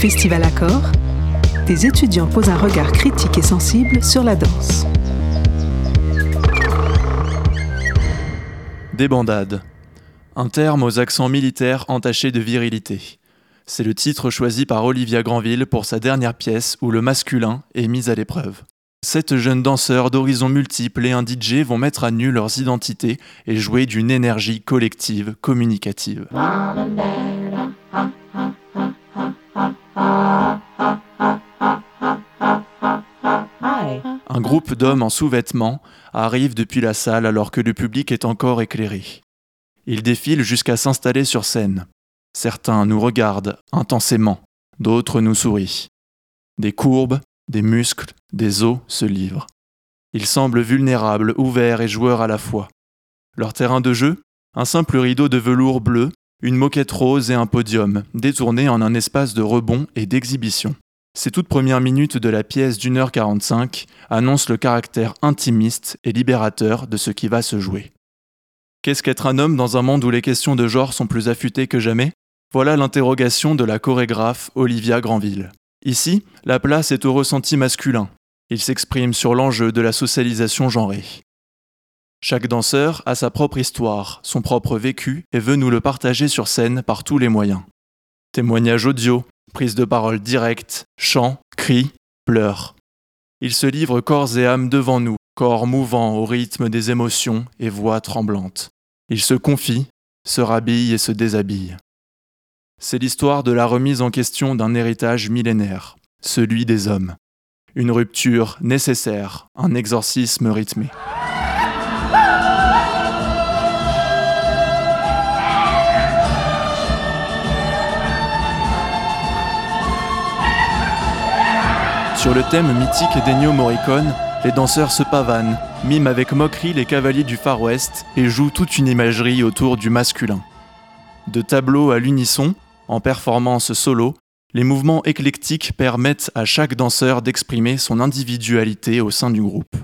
Festival Accord, des étudiants posent un regard critique et sensible sur la danse. Débandade. Un terme aux accents militaires entachés de virilité. C'est le titre choisi par Olivia Granville pour sa dernière pièce où le masculin est mis à l'épreuve. Sept jeunes danseurs d'horizons multiples et un DJ vont mettre à nu leurs identités et jouer d'une énergie collective communicative. Un groupe d'hommes en sous-vêtements arrive depuis la salle alors que le public est encore éclairé. Ils défilent jusqu'à s'installer sur scène. Certains nous regardent intensément, d'autres nous sourient. Des courbes, des muscles, des os se livrent. Ils semblent vulnérables, ouverts et joueurs à la fois. Leur terrain de jeu Un simple rideau de velours bleu, une moquette rose et un podium, détournés en un espace de rebond et d'exhibition. Ces toutes premières minutes de la pièce d'une heure quarante-cinq annoncent le caractère intimiste et libérateur de ce qui va se jouer. Qu'est-ce qu'être un homme dans un monde où les questions de genre sont plus affûtées que jamais? Voilà l'interrogation de la chorégraphe Olivia Granville. Ici, la place est au ressenti masculin. Il s'exprime sur l'enjeu de la socialisation genrée. Chaque danseur a sa propre histoire, son propre vécu et veut nous le partager sur scène par tous les moyens. Témoignages audio, prise de parole directe, chants, cris, pleurs. Il se livre corps et âme devant nous, corps mouvant au rythme des émotions et voix tremblantes. Il se confie, se rhabille et se déshabille. C'est l'histoire de la remise en question d'un héritage millénaire, celui des hommes. Une rupture nécessaire, un exorcisme rythmé. Sur le thème mythique d'Ennio Morricone, les danseurs se pavanent, miment avec moquerie les cavaliers du Far West et jouent toute une imagerie autour du masculin. De tableau à l'unisson, en performance solo, les mouvements éclectiques permettent à chaque danseur d'exprimer son individualité au sein du groupe.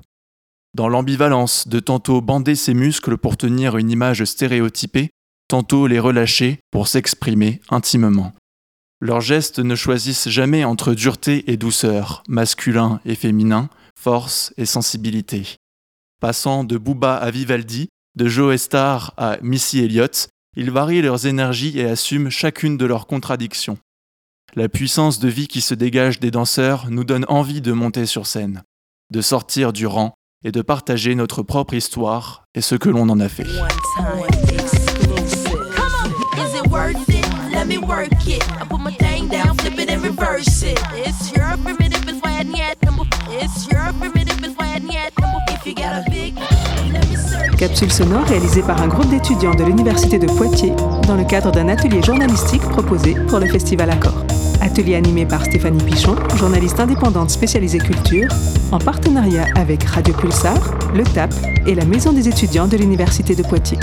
Dans l'ambivalence de tantôt bander ses muscles pour tenir une image stéréotypée, tantôt les relâcher pour s'exprimer intimement. Leurs gestes ne choisissent jamais entre dureté et douceur, masculin et féminin, force et sensibilité. Passant de Booba à Vivaldi, de Joe Star à Missy Elliott, ils varient leurs énergies et assument chacune de leurs contradictions. La puissance de vie qui se dégage des danseurs nous donne envie de monter sur scène, de sortir du rang et de partager notre propre histoire et ce que l'on en a fait. Capsule sonore réalisée par un groupe d'étudiants de l'Université de Poitiers dans le cadre d'un atelier journalistique proposé pour le Festival Accord. Atelier animé par Stéphanie Pichon, journaliste indépendante spécialisée culture, en partenariat avec Radio Pulsar, le TAP et la Maison des étudiants de l'Université de Poitiers.